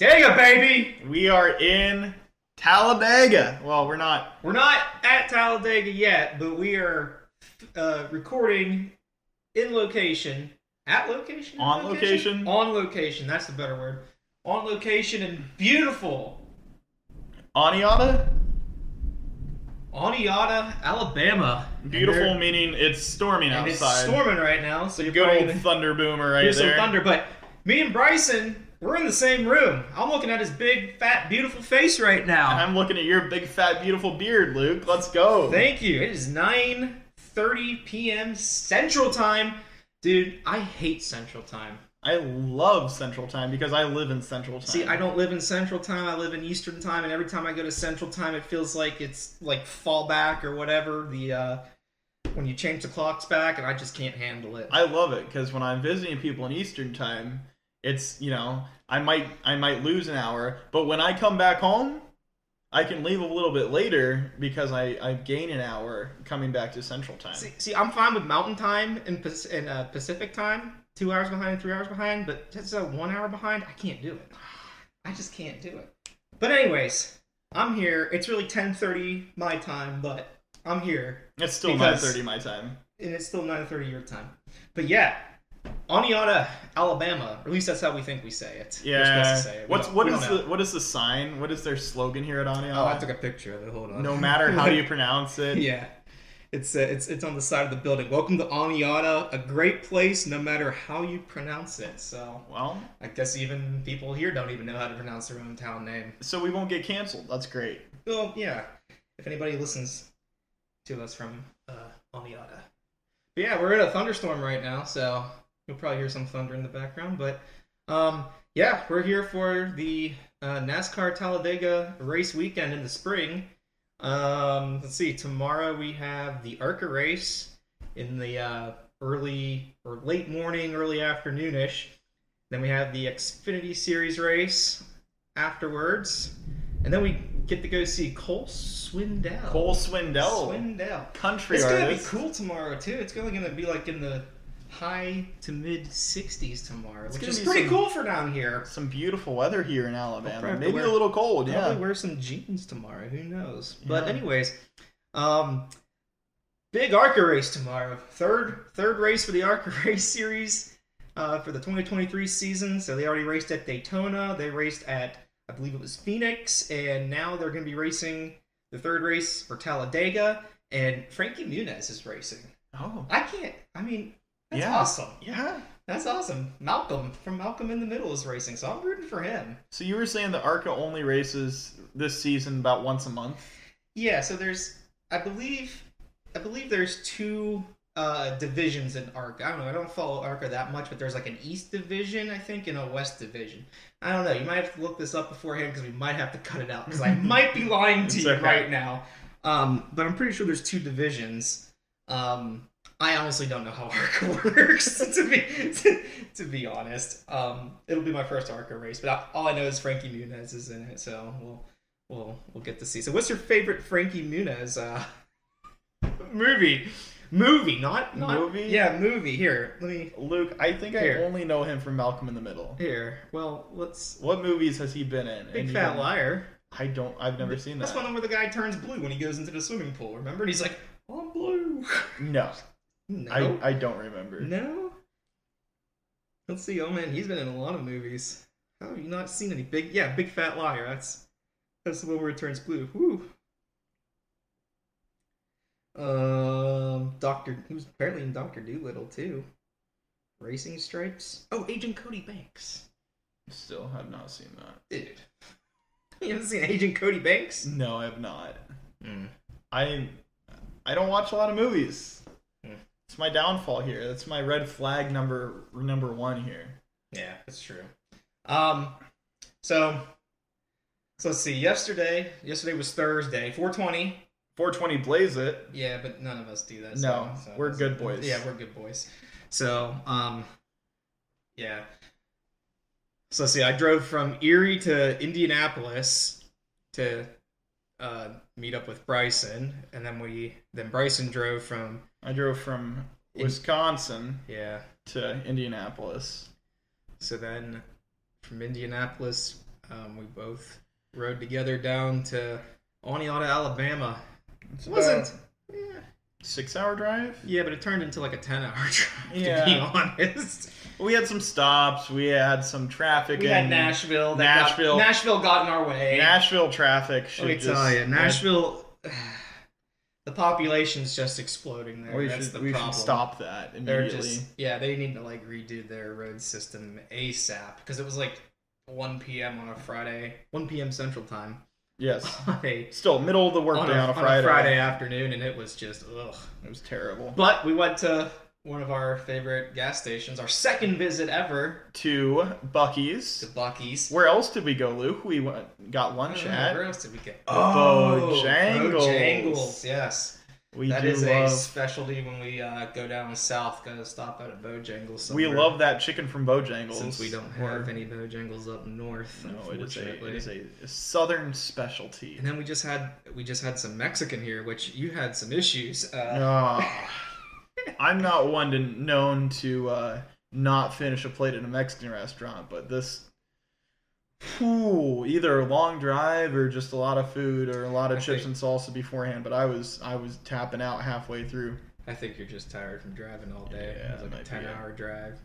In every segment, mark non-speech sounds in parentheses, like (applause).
Talladega, baby. We are in Talladega. Well, we're not. We're not at Talladega yet, but we are uh, recording in location. At location? On location? On location. That's the better word. On location and beautiful Aniata? Oniata, Alabama. Beautiful And, meaning it's storming and it's outside. storming right now, so you're Good probably old gonna thunder boomer right hear some there. thunder. But me and Bryson, we're in the same room. I'm looking at his big, fat, beautiful face right now. And I'm looking at your big, fat, beautiful beard, Luke. Let's go. Thank you. It is 9:30 p.m. Central Time. Dude, I hate Central Time. I love Central Time because I live in Central Time. See, I don't live in Central Time. I live in Eastern Time, and every time I go to Central Time, it feels like it's like fallback or whatever. The uh, when you change the clocks back, and I just can't handle it. I love it because when I'm visiting people in Eastern Time, it's you know I might I might lose an hour, but when I come back home, I can leave a little bit later because I I gain an hour coming back to Central Time. See, see, I'm fine with Mountain Time and, and uh, Pacific Time, two hours behind and three hours behind, but just a one hour behind, I can't do it. (sighs) I just can't do it. But anyways, I'm here. It's really 10:30 my time, but I'm here, it's still because- 9:30 my time. and it's still 9:30 your time. But yeah, Oniata, Alabama. Or at least that's how we think we say it. We're Yeah. supposed to say it. We What's don't- what we is don't know. the what is the sign? What is their slogan here at Aniata? Oh, I took a picture of it. Hold on. no matter how (laughs) you pronounce it. Yeah. It's, uh, it's it's on the side of the building. Welcome to Aniata, a great place no matter how you pronounce it. So Well, I guess even people here don't even know how to pronounce their own town name. so we won't get canceled. That's great. Well, yeah. If anybody listens to us from uh, Aniata. But yeah, we're in a thunderstorm right now, so you'll probably hear some thunder in the background. But um, yeah, we're here for the uh, NASCAR Talladega race weekend in the spring. Um, let's see. Tomorrow we have the ARCA race in the uh, early or late morning, early afternoonish. Then we have the Xfinity Series race afterwards, and then we get to go see Cole Swindell. Cole Swindell, Swindell. country It's gonna be cool tomorrow too. It's gonna gonna be like in the high to mid 60s tomorrow, which is pretty some- cool for down here. Some beautiful weather here in Alabama. probably Maybe wear- a little cold. Probably Yeah. wear some jeans tomorrow. Who knows? But Yeah. anyways, um, big ARCA race tomorrow. Third third race for the ARCA (laughs) race series uh, for the 2023 season. So they already raced at Daytona. They raced at I believe it was Phoenix, and now they're going to be racing the third race for Talladega. And Frankie Muniz is racing. Oh. I can't. I mean, that's Yeah. awesome. Yeah. That's awesome. Malcolm from Malcolm in the Middle is racing, so I'm rooting for him. So you were saying the ARCA only races this season about once a month? Yeah, so there's I believe I believe there's two uh divisions in ARCA. I don't know, I don't follow ARCA that much, but there's like an East division, I think, and a West division. I don't know. You might have to look this up beforehand because we might have to cut it out because I (laughs) might be lying to It's you okay. right now. Um, but I'm pretty sure there's two divisions. Um, I honestly don't know how (laughs) ARCA works (laughs) to be to, (laughs) to be honest. Um, it'll be my first ARCA race, but I, all I know is Frankie Muniz is in it, so we'll we'll we'll get to see. So, what's your favorite Frankie Muniz uh, movie? Movie, not not Movie? Yeah, movie. Here, let me Luke, I think Here. I only know him from Malcolm in the Middle. here. Well, let's What movies has he been in? Big And Fat you- Liar. I don't. I've never seen that. That's one where the guy turns blue when he goes into the swimming pool. Remember? And he's like, "I'm blue." No, No, I I don't remember. no. Let's see. Oh man, he's been in a lot of movies. How have you not seen any big? Yeah, Big Fat Liar. That's that's the one where it turns blue. Woo. Um, Doctor. He was apparently in Doctor Dolittle too. Racing Stripes. Oh, Agent Cody Banks. Still have not seen that. Dude, (laughs) you haven't seen Agent Cody Banks? No, I have not. Mm. I I don't watch a lot of movies. It's my downfall here. That's my red flag number number one here. Yeah, that's true. Um, so, so let's see. Yesterday, yesterday was Thursday, 420. 420 blaze it. Yeah, but none of us do that. No, so we're good boys. Yeah, we're good boys. So, um, yeah. So let's see. I drove from Erie to Indianapolis to uh, meet up with Bryson, and then we then Bryson drove from I drove from In- Wisconsin yeah. to Indianapolis. So then from Indianapolis, Um, we both rode together down to Oneonta, Alabama. It's It wasn't. about Yeah, six hour drive. yeah, but it turned into like a ten-hour (laughs) drive. Yeah. To be honest, We had some stops. We had some traffic. we had in Nashville. that Nashville. Got, Nashville got in our way. Nashville traffic. Should Let me just, tell you, Nashville. (sighs) The population's just exploding there. We That's should the we problem. should stop that They're immediately. just yeah, they need to like redo their road system ASAP because it was like 1 p.m. on a Friday, 1 p.m. Central Time Yes. (laughs) a, Still middle of the on workday a, on a on a Friday. Friday afternoon, and it was just ugh. It was terrible. But we went to one of our favorite gas stations, our second visit ever To Buc-ee's. to Buc-ee's. Where else did we go, Luke? We went, got lunch at. Where else did we get? Bojangles. Oh, Bojangles, yes. We That do is a specialty when we uh, go down south. Gotta stop at a Bojangles. We love that chicken from Bojangles. since we don't Or- have any Bojangles up north. No, it is a it is a southern specialty. And then we just had we just had some Mexican here, which you had some issues. Uh, Ah. (laughs) I'm not one to known to uh, not finish a plate at a Mexican restaurant, but this, whew, either a long drive or just a lot of food or a lot of I chips think- and salsa beforehand. But I was I was tapping out halfway through. I think you're just tired from driving all day. Yeah, it was like a ten hour drive.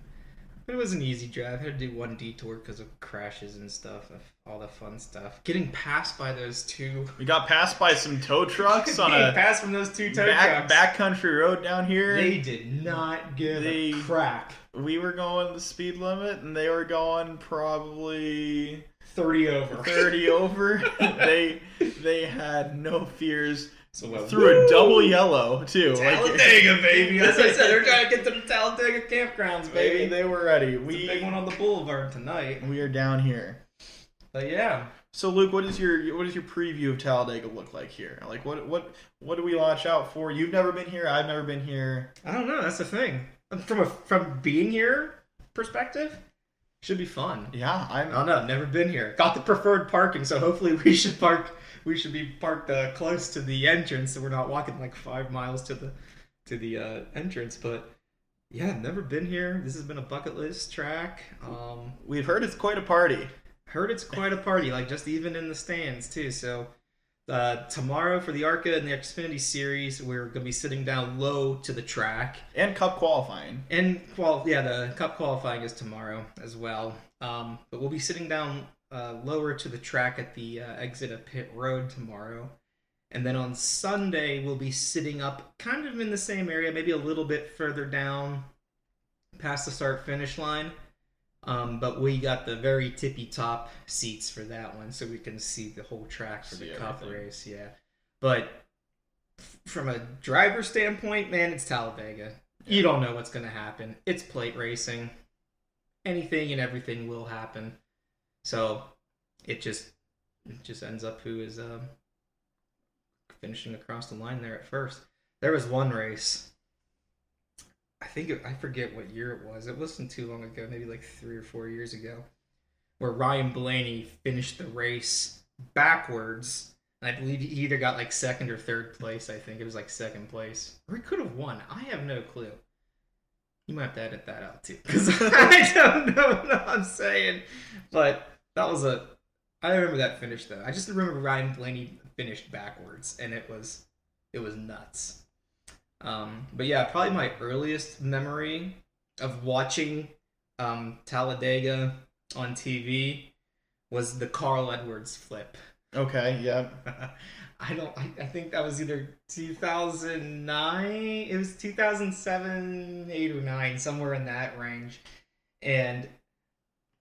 But it was an easy drive. I had to do one detour because of crashes and stuff, all the fun stuff. Getting passed by those two. We got passed by some tow trucks on (laughs) a passed from those two tow back trucks. backcountry road down here. They did not give They- a crack. we were going the speed limit, and they were going probably Thirty over. 30 over. (laughs) they they had no fears. So what? Through a double yellow too. Like- Talladega, baby. As I said, they're trying to get to the Talladega campgrounds, Baby, baby. they were ready. It's a We big one on the boulevard tonight. we are down here. But yeah, So Luke, what is your what is your preview of Talladega look like here? Like what what what do we watch out for? You've never been here. I've never been here. I don't know. That's the thing. From a from being here perspective, should be fun. Yeah, I'm. I don't know. Never been here. Got the preferred parking, so hopefully we should park. We should be parked uh, close to the entrance, so we're not walking like five miles to the to the uh, entrance. But yeah, never been here. This has been a bucket list track. Um, We've heard it's quite a party. heard it's quite a party, like just even in the stands too. So uh, tomorrow for the Arca and the Xfinity Series, we're gonna be sitting down low to the track. And cup qualifying. And qual yeah, the cup qualifying is tomorrow as well. Um, but we'll be sitting down uh, lower to the track at the uh, exit of pit road tomorrow. And then on Sunday, we'll be sitting up kind of in the same area, maybe a little bit further down past the start finish line. Um, but we got the very tippy top seats for that one, so we can see the whole track for See the cup race. Yeah. But from a driver standpoint, man, it's Talladega. You don't know what's going to happen. It's plate racing. Anything and everything will happen. So it just it just ends up who is um, finishing across the line there at first. There was one race. I think it, I forget what year it was. It wasn't too long ago, maybe like three or four years ago, where Ryan Blaney finished the race backwards. And I believe he either got like second or third place. I think it was like second place, or he could have won. I have no clue. You might have to edit that out too, because (laughs) I don't know what I'm saying. But that was a. I remember that finish though. I just remember Ryan Blaney finished backwards, and it was, it was nuts. Um, but yeah, probably my earliest memory of watching um, Talladega on TV was the Carl Edwards flip. Okay, yeah. (laughs) I don't. I, I think that was either 2009. It was 2007, eight or nine, somewhere in that range. And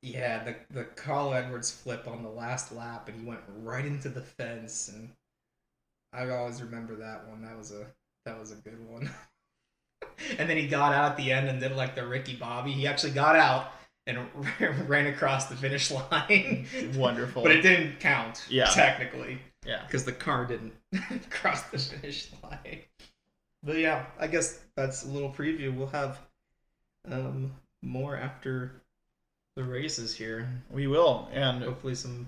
yeah, the the Carl Edwards flip on the last lap, and he went right into the fence. And I always remember that one. That was a that was a good one. (laughs) and then he got out at the end and did like the Ricky Bobby. He actually got out and (laughs) ran across the finish line. (laughs) Wonderful. But it didn't count. Yeah. Technically. Yeah. Because the car didn't cross the finish line. But yeah, I guess that's a little preview. We'll have um, more after the races here. We will. And Hopefully, some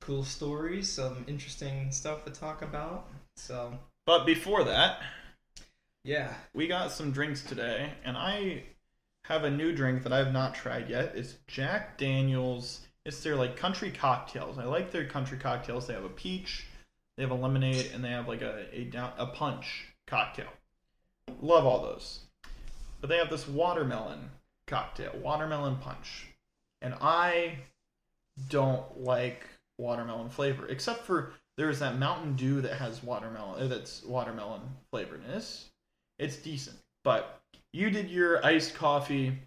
cool stories, some interesting stuff to talk about. So, but before that, yeah. we got some drinks today, and I have a new drink that I have not tried yet. It's Jack Daniel's It's their like country cocktails. I like their country cocktails. They have a peach, they have a lemonade, and they have like a a, down, a punch cocktail. Love all those. But they have this watermelon cocktail, watermelon punch. And I don't like watermelon flavor, except for there's that Mountain Dew that has watermelon, uh, that's watermelon flavored. And it's, it's decent. But you did your iced coffee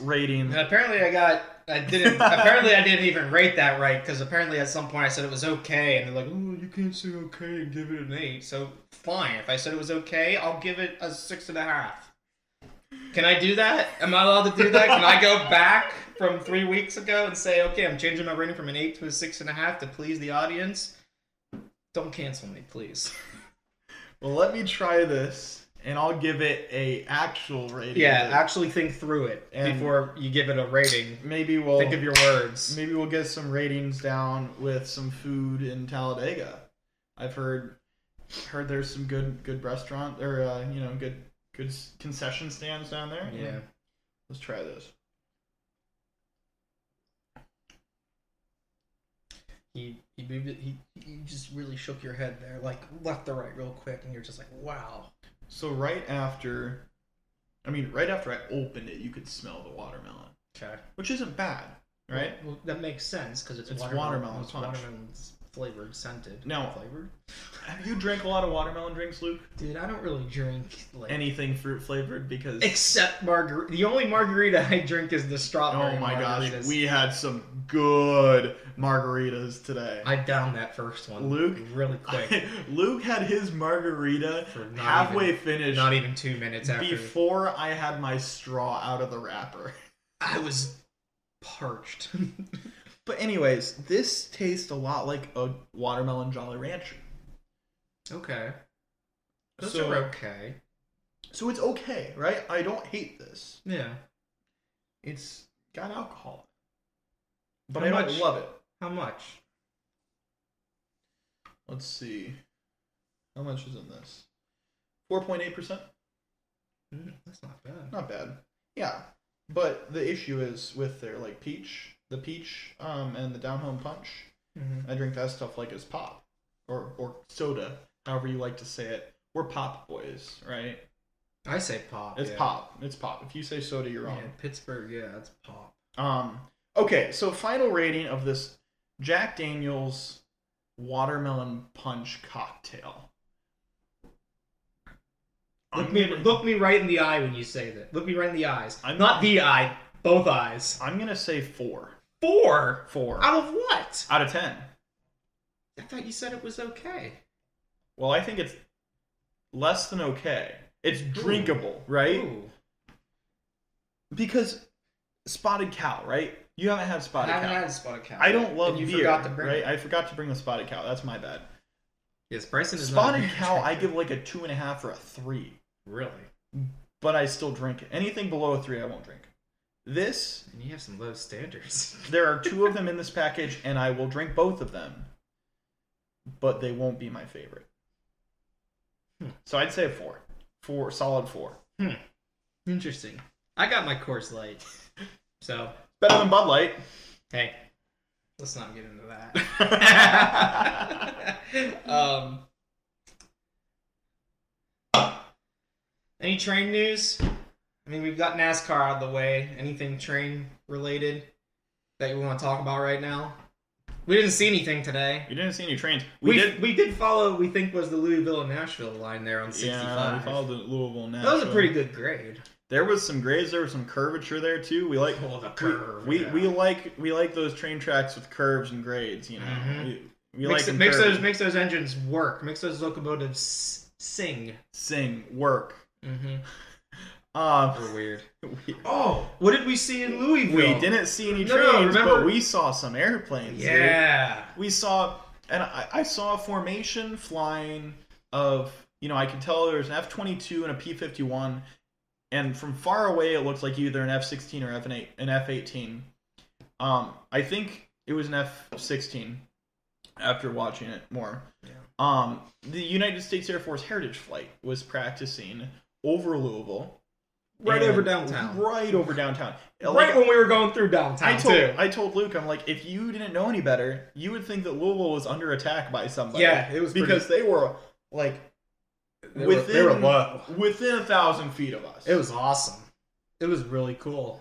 rating. And apparently, I got. I didn't. (laughs) apparently, I didn't even rate that right because apparently at some point I said it was okay, and they're like, "Oh, you can't say okay and give it an eight. So fine, if I said it was okay, I'll give it a six and a half. Can I do that? Am I allowed to do that? Can I go back from three weeks ago and say, okay, I'm changing my rating from an eight to a six and a half to please the audience? Don't cancel me, please. (laughs) Well, let me try this, and I'll give it a actual rating. Yeah, actually think through it And- before you give it a rating. maybe we'll Think of your words. maybe we'll get some ratings down with some food in Talladega. I've heard heard there's some good good restaurant or uh, you know good good concession stands down there. Yeah. Let's try this. He he moved it. He he just really shook your head there, like left to right, real quick, and you're just like, wow. So right after, I mean, right after I opened it, you could smell the watermelon, Okay. which isn't bad, right? Well, that makes sense because it's, It's watermelon. watermelon It's punch. watermelon flavored, scented. Now- flavored. Have you drank a lot of watermelon drinks, Luke? Dude, I don't really drink like Anything fruit flavored because except margarita. The only margarita I drink is the strawberry. oh my gosh, we had some good margaritas today. I downed that first one, Luke? really quick. (laughs) Luke had his margarita halfway even- finished Not even two minutes after before I had my straw out of the wrapper. I was parched. (laughs) But anyways, this tastes a lot like a watermelon Jolly Rancher. okay, those So- are okay. So it's okay, right? I don't hate this. Yeah. It's got alcohol. But How I don't love it. How much? Let's see. How much is in this? 4.8%? Mm, that's not bad. Not bad. Yeah. But the issue is with their like peach, the peach um and the down home punch. Mm-hmm. I drink that stuff like as pop or or soda, however you like to say it. We're pop boys, right? I say pop. It's yeah. pop. It's pop. If you say soda, you're Yeah, wrong. Pittsburgh. Yeah, it's pop. Um. Okay, so final rating of this Jack Daniel's watermelon punch cocktail. Look I'm me, gonna- look me right in the eye when you say that. Look me right in the eyes. I'm- not the eye, both eyes. I'm gonna say four. Four Four out of what? out of ten. I thought you said it was okay. Well, I think it's less than okay. It's drinkable, right? Ooh. Because spotted cow, right? You haven't had spotted I haven't cow. had spotted cow. I don't love you beer, forgot to bring right? it. I forgot to bring the spotted cow. That's my bad. Yes, Bryson is Spotted cow, I give like a two and a half or a three, really. but I still drink it. Anything below a three, I won't drink. This, And you have some low standards. (laughs) there are two of them in this package, and I will drink both of them, but they won't be my favorite. Hmm. So I'd say a four, four, solid four. Interesting. I got my Coors Light. (laughs) So Better than Bud Light. hey, let's not get into that. (laughs) um, any train news? I mean, we've got NASCAR out of the way. Anything train related that you want to talk about right now? We didn't see anything today. We didn't see any trains. We, We, did. we did follow. We think was the Louisville and Nashville line there on sixty Yeah, we followed the Louisville now. that was a pretty good grade. There was some grades. There was some curvature there too. We like Oh, the curve, We, yeah. we like we like those train tracks with curves and grades. You know, Mhm. we, we makes, like it- makes those makes those engines work. Makes those locomotives sing. sing work. Mm-hmm. Um, We're weird. (laughs) we, (laughs) Oh, what did we see in Louisville? we didn't see any No, trains, remember- but we saw some airplanes. dude. Yeah. we saw, and I, I saw a formation flying of, you know, I could tell there was an F twenty two and a P fifty one, and from far away it looked like either an F sixteen or F eight, an F eighteen. Um, I think it was an F sixteen. After watching it more, Yeah. um, the United States Air Force Heritage Flight was practicing over Louisville, Right And- over downtown. Right over downtown. right when we were going through downtown I told too. I told Luke, I'm like, if you didn't know any better, you would think that Louisville was under attack by somebody. Yeah, it was pretty- because they were like They were, within they were within a thousand feet of us. It was awesome. It was really cool.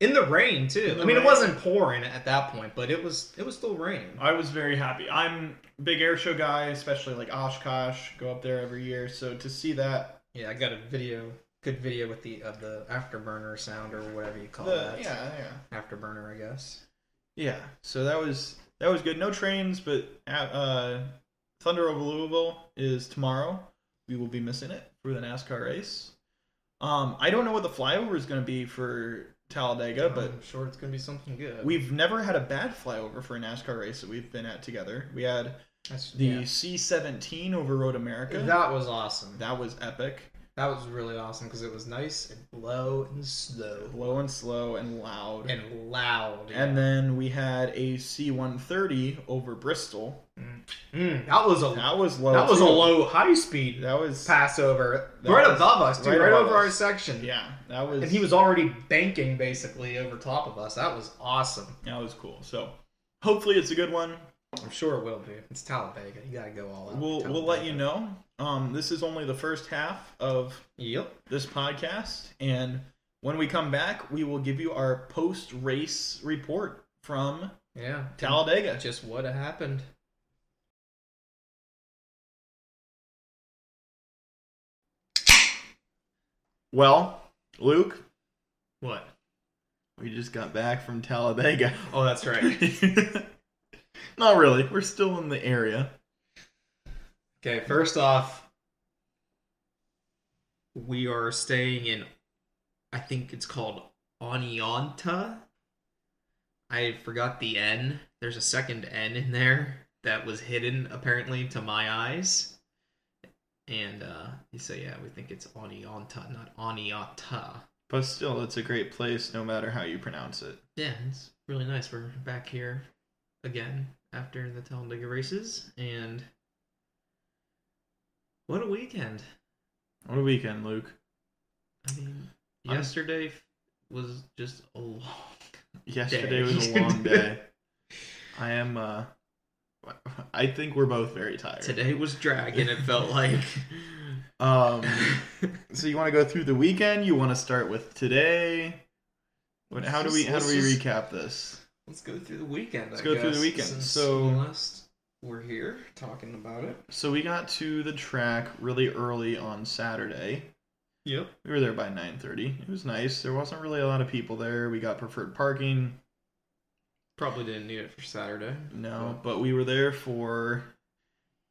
In the rain too. The I mean, rain. it wasn't pouring at that point, but it was it was still raining. I was very happy. I'm a big air show guy, especially like Oshkosh. Go up there every year, so to see that, Yeah, I got a video, good video with the of the afterburner sound or whatever you call the, that. yeah, yeah, Afterburner, I guess. yeah. So that was that was good. No trains, but uh, Thunder over Louisville is tomorrow. We will be missing it for the NASCAR race. Um, I don't know what the flyover is going to be for Talladega, but I'm sure it's gonna be something good. we've never had a bad flyover for a NASCAR race that we've been at together. We had That's, the yeah. C17 over Road America. that was awesome. that was epic. That was really awesome because it was nice and low and slow Low and slow and loud. and loud. And then we had a C130 over Bristol. Mm, that was a That was low. that was a low high speed That was passover That right was above us, dude, right right, over our section. yeah. That was And he was already banking basically over top of us. That was awesome. that was cool. So hopefully it's a good one. I'm sure it will be. It's Talladega. You gotta go all out. We'll we'll let you know. Um, this is only the first half of Yep. this podcast, and when we come back, we will give you our post race report from Yeah. Talladega. Just what happened. Well, Luke, What? we just got back from Talladega. Oh, that's right. (laughs) Not really. We're still in the area. okay, first off, we are staying in. I think it's called Oneonta. I forgot the N. There's a second N in there that was hidden apparently to my eyes. And uh so yeah, we think it's Oneonta, not Oniata. But still, it's a great place no matter how you pronounce it. Yeah, it's really nice. We're back here again after the Talladega races, and what a weekend! What a weekend, Luke. I mean, I'm- yesterday was just a long. (laughs) Yesterday Day. was a (laughs) long day. I am, uh, I think we're both very tired. Today was dragging. It felt like. (laughs) Um, so you want to go through the weekend? You want to start with today? What, how do we how do we recap this? Let's go through the weekend. Let's I go through the weekend. since So- last we're here talking about it. So we got to the track really early on Saturday. Yep. We were there by 9:30. It was nice. There wasn't really a lot of people there. We got preferred parking. Probably didn't need it for Saturday. No, but we were there for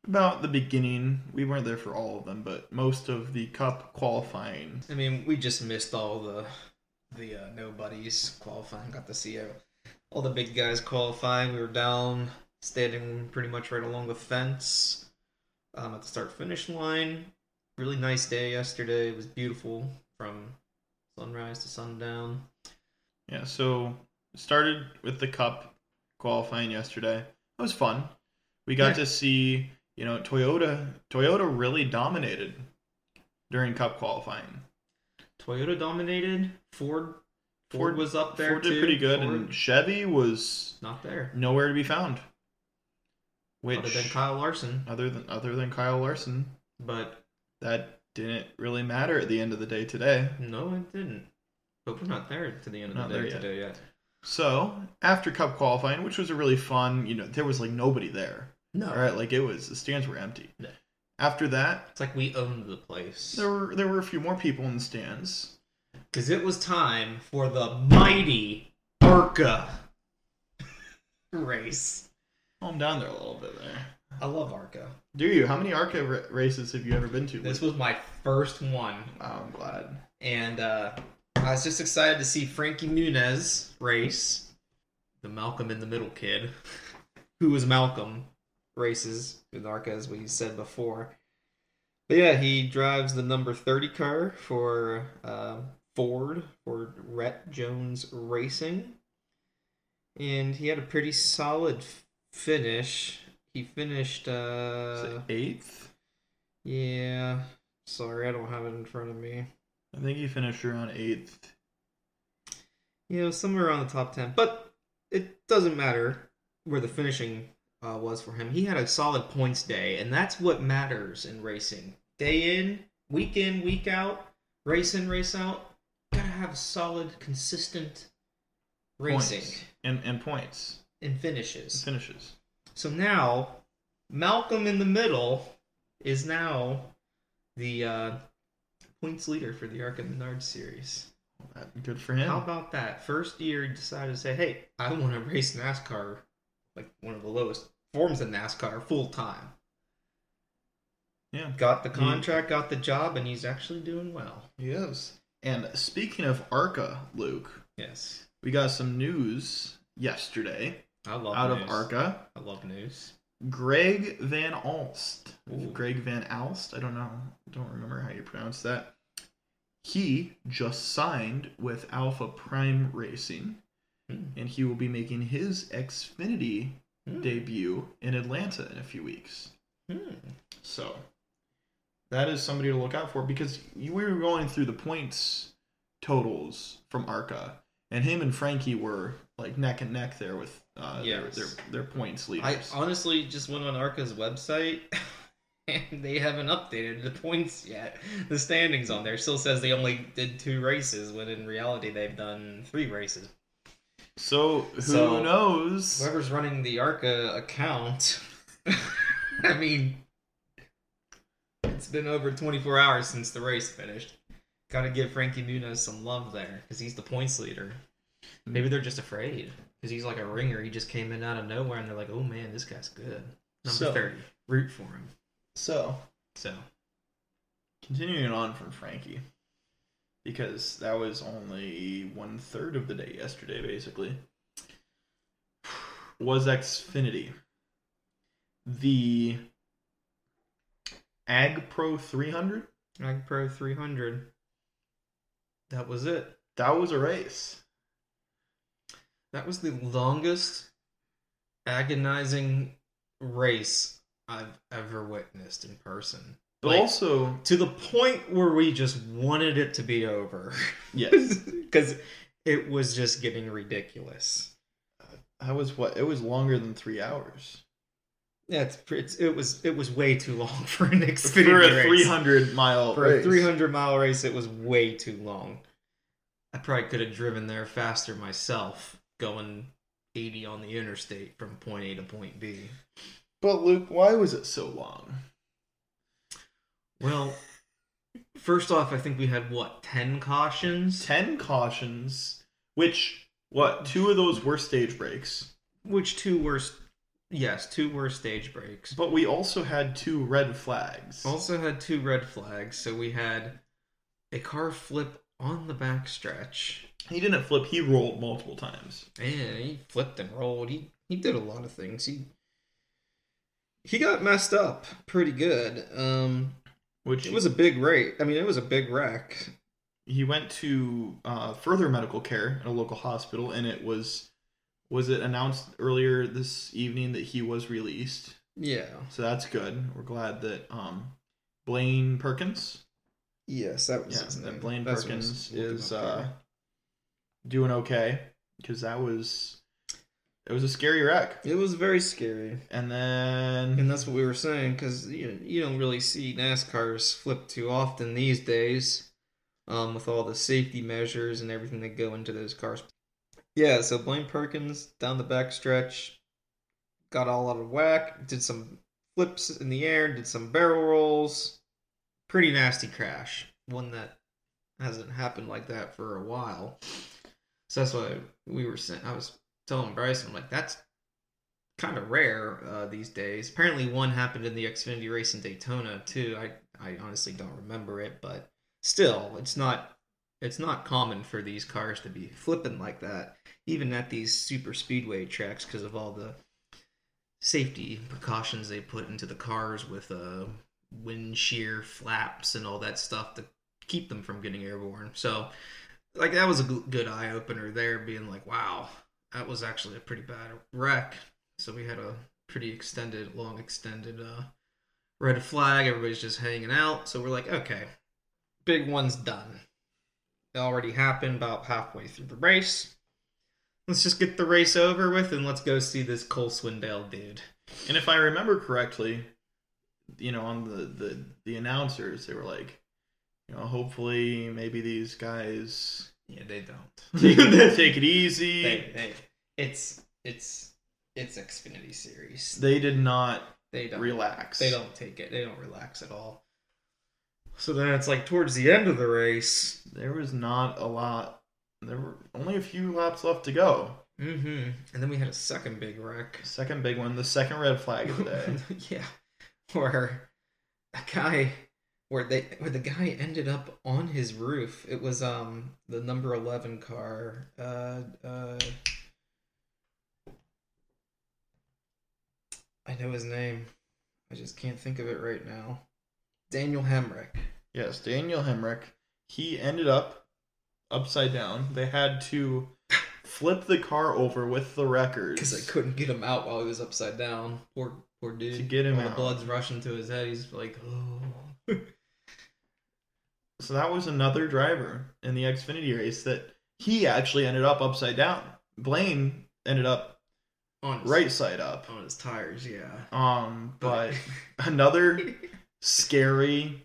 about the beginning. We weren't there for all of them, but most of the cup qualifying. I mean, we just missed all the the uh, nobodies qualifying. Got to see all the big guys qualifying. We were down, standing pretty much right along the fence um, at the start finish line. Really nice day yesterday. It was beautiful from sunrise to sundown. Yeah, so started with the cup qualifying yesterday. It was fun. We got Yeah. to see, you know, Toyota Toyota really dominated during cup qualifying. Toyota dominated. Ford Ford, was up there Ford did pretty good Ford, and Chevy was not there. nowhere to be found. Which other than Kyle Larson, other than other than Kyle Larson, but that didn't really matter at the end of the day today. no, it didn't. But we're not there to the end of Not the day yet. today yet. So after Cup qualifying, which was a really fun, you know, there was like nobody there. No, right, like it was the stands were empty. No. After that, It's like we owned the place. there were there were a few more people in the stands. Because it was time for the mighty Arca race. Calm down there a little bit there. I love Arca. Do you? How many ARCA ra- races have you ever been to? This was my first one. Wow, I'm glad. And uh, I was just excited to see Frankie Muniz race. The Malcolm in the Middle kid. (laughs) Who was Malcolm? Races with Arca, as we said before. But yeah, he drives the number 30 car for uh, Ford, for Rette Jones Racing. And he had a pretty solid finish. He finished. Uh, eighth? yeah. Sorry, I don't have it in front of me. I think he finished around eighth. You know, somewhere around the top ten. But it doesn't matter where the finishing uh, was for him. He had a solid points day, and that's what matters in racing. Day in, week in, week out, race in, race out. Have solid, consistent racing Points. And and points. and finishes. Finishes. So now, Malcolm in the middle is now the uh, points leader for the Arca Menard series. Good for him. How about that? First year, he decided to say, "Hey, I want to race NASCAR, like one of the lowest forms of NASCAR, full time." yeah. Got the contract, got the job, and he's actually doing well. He is. And speaking of ARCA, Luke, Yes, we got some news yesterday I love out news. of ARCA. I love news. Greg Van Alst. Ooh. Greg Van Alst. I don't know. Don't remember how you pronounce that. He just signed with Alpha Prime Racing, Hmm. and he will be making his Xfinity Hmm. debut in Atlanta in a few weeks. Hmm. So that is somebody to look out for because we were going through the points totals from Arca, and him and Frankie were like neck and neck there with uh, Yes. their, their their points I honestly just went on Arca's website (laughs) and they haven't updated the points yet. The standings on there still says they only did two races, when in reality they've done three races. so who So- knows? Whoever's running the Arca account, (laughs) I mean, it's been over 24 hours since the race finished. Got to give Frankie Muniz some love there because he's the points leader. Maybe they're just afraid because he's like a ringer. He just came in out of nowhere and they're like, "Oh man, this guy's good." Number So- 30. Root for him. So So continuing on from Frankie, because that was only one third of the day yesterday, basically. Was Xfinity the Ag Pro 300? Ag Pro 300. That was it. That was a race. That was the longest agonizing race I've ever witnessed in person. But Like- also, To the point where we just wanted it to be over. yes, (laughs) Because it was just getting ridiculous. Uh, that was what it was longer than three hours Yeah, it's, it's it was it was way too long (laughs) for an Xfinity for a race. 300 mile for race. a 300 mile race. It was way too long. I probably could have driven there faster myself, going 80 on the interstate from point A to point B. But Luke, why was it so long? Well, first off, I think we had what 10 cautions, 10 cautions, which what two of those were stage breaks, which two were yes, two were stage breaks. but we also had two red flags. Also had two red flags, so we had a car flip on the backstretch. He didn't flip; he rolled multiple times. And he flipped and rolled. He he did a lot of things. He he got messed up pretty good. Um, Which it was a big rate. I mean, it was a big wreck. he went to uh, further medical care at a local hospital, and it was was it announced earlier this evening that he was released. Yeah. So that's good. We're glad that um, Blaine Perkins, Yes, that yeah, his that name. Blaine That's was Perkins is uh, doing okay because that was it was a scary wreck. It was very scary, And then and that's what we were saying because you you don't really see NASCARs flip too often these days, um, with all the safety measures and everything that go into those cars. Yeah, so Blaine Perkins down the backstretch got all out of whack, did some flips in the air, did some barrel rolls. Pretty nasty crash. One that hasn't happened like that for a while. So that's why we were sent. I was telling Bryson, I'm like, that's kind of rare uh, these days. Apparently, one happened in the Xfinity race in Daytona too. I I honestly don't remember it, but still, it's not it's not common for these cars to be flipping like that, even at these super speedway tracks, because of all the safety precautions they put into the cars with uh, wind shear flaps and all that stuff to keep them from getting airborne. So, like that was a good eye opener there, being like, wow, that was actually a pretty bad wreck. So we had a pretty extended, long extended uh, red flag. Everybody's just hanging out. So we're like, okay, big one's done. Already happened about halfway through the race. Let's just get the race over with and let's go see this Cole Swindell dude. And if I remember correctly, you know, on the, the, the announcers, they were like, you know, hopefully maybe these guys Yeah, they don't. (laughs) take it, (laughs) take it easy. they, they, it's it's it's Xfinity series. They did not They don't relax. They don't take it. They don't relax at all. So then it's like towards the end of the race. There was not a lot. There were only a few laps left to go. Mm-hmm. And then we had a second big wreck. Second big one, the second red flag of the day. (laughs) yeah, where a guy, where they, where the guy ended up on his roof. It was um the number eleven car. Uh, uh, I know his name. I just can't think of it right now. Daniel Hemric. yes, Daniel Hemric. He ended up upside down. They had to flip the car over with the wreckers. Because I couldn't get him out while he was upside down. Poor, poor dude. To get him While out. the blood's rushing to his head, he's like, oh. (laughs) So that was another driver in the Xfinity race that he actually ended up upside down. Blaine ended up on his, right side up. on his tires, yeah. Um, but another (laughs) scary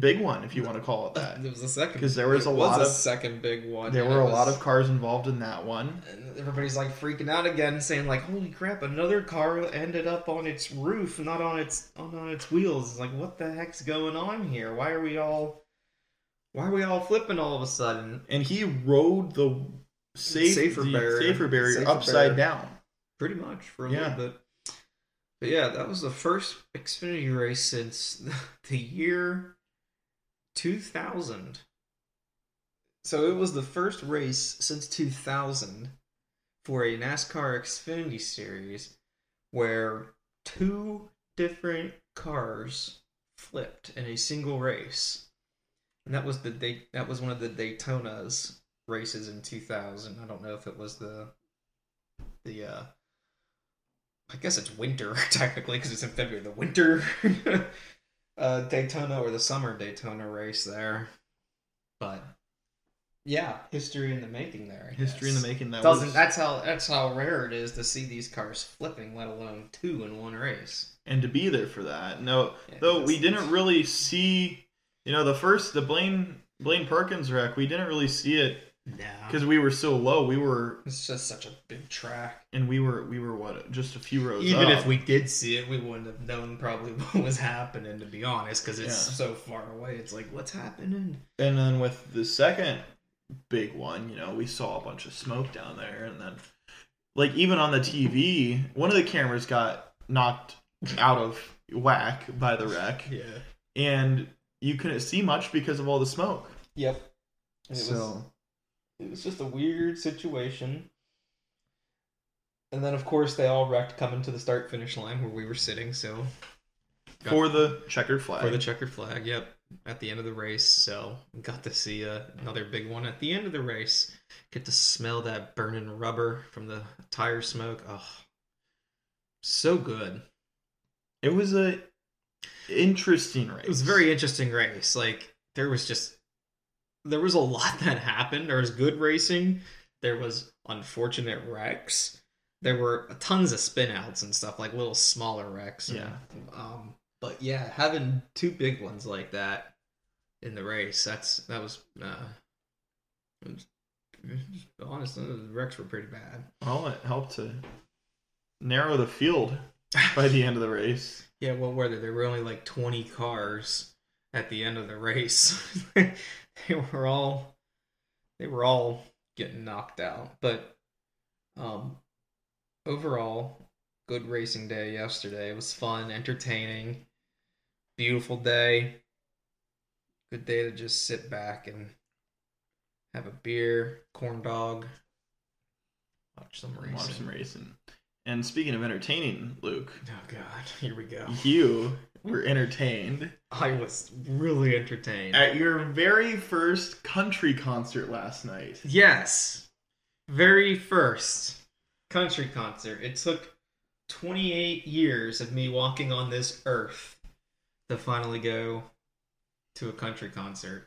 big one, if you want to call it that. (laughs) There was a second because there was a lot a of- second big one. There were a lot of cars involved in that one. and everybody's like freaking out again, saying like, "Holy crap! Another car ended up on its roof, not on its on, on its wheels." It's like, what the heck's going on here? Why are we all, why are we all flipping all of a sudden? And he rode the safe, Safer barrier. safer barrier Safer upside barrier. down. Pretty much for a Yeah. little bit. But yeah, that was the first Xfinity race since (laughs) the year 2000. So it was the first race since 2000 for a NASCAR Xfinity series where two different cars flipped in a single race. And that was the day that was one of the Daytona's races in 2000. I don't know if it was the the uh I guess it's winter (laughs) technically because it's in February. The winter (laughs) uh, Daytona or the summer Daytona race there, but yeah, history in the making there. I History in the making. That Doesn't was, that's how that's how rare it is to see these cars flipping, let alone two in one race. and to be there for that. No, Yeah, though we didn't really see, you know, the first the Blaine Blaine Perkins wreck. We didn't really see it because we were so low. We were it's just such a big track. and we were we were what just a few rows. Even up. if we did see it, we wouldn't have known probably (laughs) what was happening. To be honest, because it's Yeah. so far away. It's like, what's happening? And then with the second big one, you know, we saw a bunch of smoke down there, and then like even on the TV, one of the cameras got knocked out of whack by the wreck, (laughs) Yeah. and you couldn't see much because of all the smoke. Yep. It was so it was just a weird situation. And then of course they all wrecked coming to the start finish line where we were sitting, so for the checkered flag, for the checkered flag, yep. At the end of the race, so got to see uh, another big one at the end of the race. Get to smell that burning rubber from the tire smoke. Oh, so good. it was a interesting race. It was a very interesting race. Like there was just there was a lot (laughs) that happened. There was good racing. There was unfortunate wrecks. There were tons of spinouts and stuff, like little smaller wrecks. and, Yeah. Um. But yeah, having two big ones like that in the race, that's that was. Uh, was, honestly, the wrecks were pretty bad. well, it helped to narrow the field by the end of the race. (laughs) Yeah, what were there? There were only like 20 cars at the end of the race. (laughs) (laughs) they were all they were all getting knocked out. But um overall, good racing day yesterday. It was fun, entertaining, beautiful day. Good day to just sit back and have a beer, corn dog, watch some racing. Watch some racing. And speaking of entertaining, Luke, Oh god, (laughs) here we go. you were entertained I was really entertained. at your very first country concert last night. Yes. Very first country concert. It took 28 years of me walking on this earth to finally go to a country concert.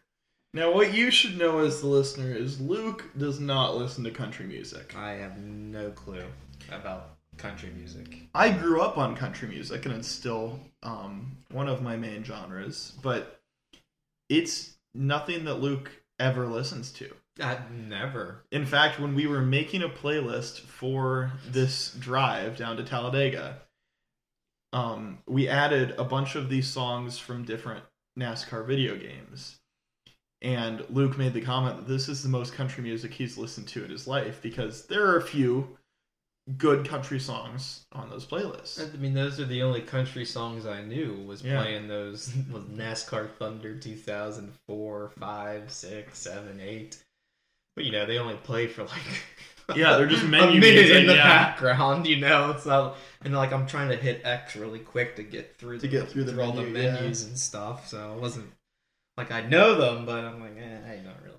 Now, what you should know as the listener is Luke does not listen to country music. I have no clue about country music. I grew up on country music, and it's still um, one of my main genres, but it's nothing that Luke ever listens to. I never. In fact, when we were making a playlist for this drive down to Talladega, um, we added a bunch of these songs from different NASCAR video games. And Luke made the comment that this is the most country music he's listened to in his life because there are a few good country songs on those playlists. I mean, those are the only country songs I knew. Was Yeah. playing those (laughs) was NASCAR Thunder 2004, 5, 6, 7, 8. But you know, they only play for like (laughs) Yeah, they're just a menu minute music, in the yeah. background. You know, it's not and like I'm trying to hit X really quick to get through To get through the all the menu, yeah. menus and stuff. So it wasn't like I know them, but I'm like, eh, I don't really